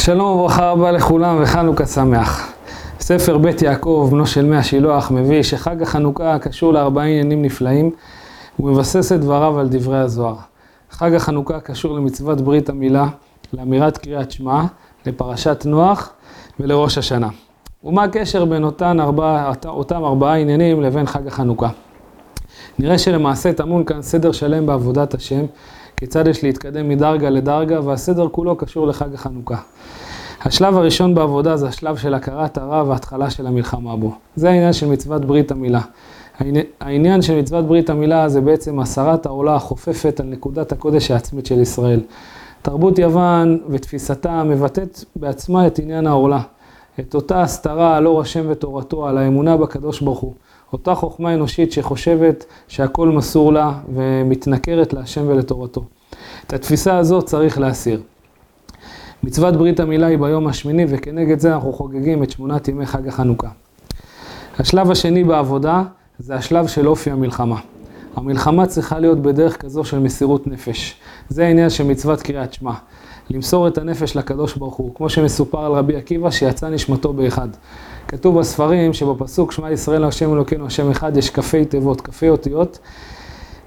שלום וברכה רבה לכולם וחנוכה שמח. ספר בית יעקב, בנו של מי השילוח, מביא שחג החנוכה קשור לארבעה עניינים נפלאים ומבסס את דבריו על דברי הזוהר. חג החנוכה קשור למצוות ברית המילה, לאמירת קריאת שמע, לפרשת נוח ולראש השנה. ומה הקשר בין אותן ארבע, אותם ארבעה עניינים לבין חג החנוכה? נראה שלמעשה טמון כאן סדר שלם בעבודת השם, כיצד יש להתקדם מדרגה לדרגה, והסדר כולו קשור לחג החנוכה. השלב הראשון בעבודה זה השלב של הכרת הרע וההתחלה של המלחמה בו. זה העניין של מצוות ברית המילה. העניין של מצוות ברית המילה זה בעצם הסרת העולה החופפת על נקודת הקודש העצמית של ישראל. תרבות יוון ותפיסתה מבטאת בעצמה את עניין העולה. את אותה הסתרה על אור השם ותורתו, על האמונה בקדוש ברוך הוא. אותה חוכמה אנושית שחושבת שהכל מסור לה ומתנכרת להשם ולתורתו. את התפיסה הזאת צריך להסיר. מצוות ברית המילה היא ביום השמיני וכנגד זה אנחנו חוגגים את שמונת ימי חג החנוכה. השלב השני בעבודה זה השלב של אופי המלחמה. המלחמה צריכה להיות בדרך כזו של מסירות נפש. זה העניין של מצוות קריאת שמע. למסור את הנפש לקדוש ברוך הוא, כמו שמסופר על רבי עקיבא שיצא נשמתו באחד. כתוב בספרים שבפסוק שמע ישראל השם אלוקינו השם אחד יש כ"פי תיבות, כ"פי אותיות,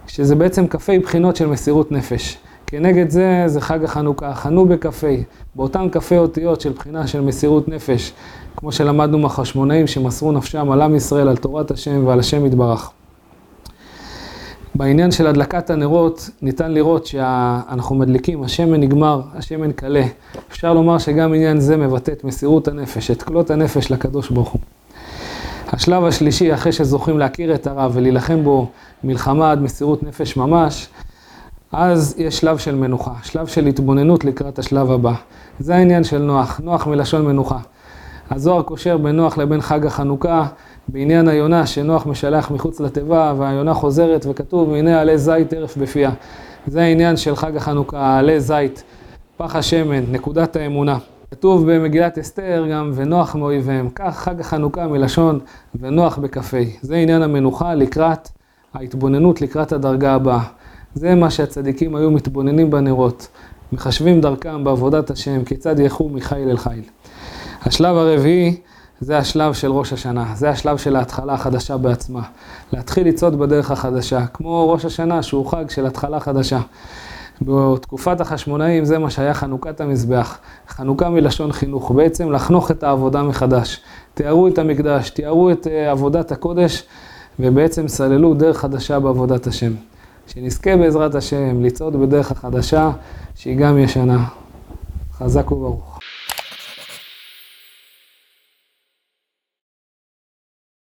שזה בעצם כ"פי בחינות של מסירות נפש. כנגד זה, זה חג החנוכה, חנו בכ"פי, באותם כ"פי אותיות של בחינה של מסירות נפש, כמו שלמדנו מהחשמונאים שמסרו נפשם על עם ישראל, על תורת השם ועל השם יתברך. בעניין של הדלקת הנרות, ניתן לראות שאנחנו מדליקים, השמן נגמר, השמן קלה. אפשר לומר שגם עניין זה מבטא את מסירות הנפש, את כלות הנפש לקדוש ברוך הוא. השלב השלישי, אחרי שזוכים להכיר את הרב ולהילחם בו מלחמה עד מסירות נפש ממש, אז יש שלב של מנוחה, שלב של התבוננות לקראת השלב הבא. זה העניין של נוח, נוח מלשון מנוחה. הזוהר קושר בין נוח לבין חג החנוכה, בעניין היונה שנוח משלח מחוץ לתיבה והיונה חוזרת וכתוב הנה עלי זית טרף בפיה. זה העניין של חג החנוכה, עלי זית, פח השמן, נקודת האמונה. כתוב במגילת אסתר גם ונוח מאויביהם, כך חג החנוכה מלשון ונוח בכ"ה. זה עניין המנוחה לקראת ההתבוננות לקראת הדרגה הבאה. זה מה שהצדיקים היו מתבוננים בנרות, מחשבים דרכם בעבודת השם, כיצד ילכו מחיל אל חיל. השלב הרביעי זה השלב של ראש השנה, זה השלב של ההתחלה החדשה בעצמה. להתחיל לצעוד בדרך החדשה, כמו ראש השנה שהוא חג של התחלה חדשה. בתקופת החשמונאים זה מה שהיה חנוכת המזבח. חנוכה מלשון חינוך, בעצם לחנוך את העבודה מחדש. תיארו את המקדש, תיארו את אה, עבודת הקודש, ובעצם סללו דרך חדשה בעבודת השם. שנזכה בעזרת השם לצעוד בדרך החדשה, שהיא גם ישנה. חזק וברוך.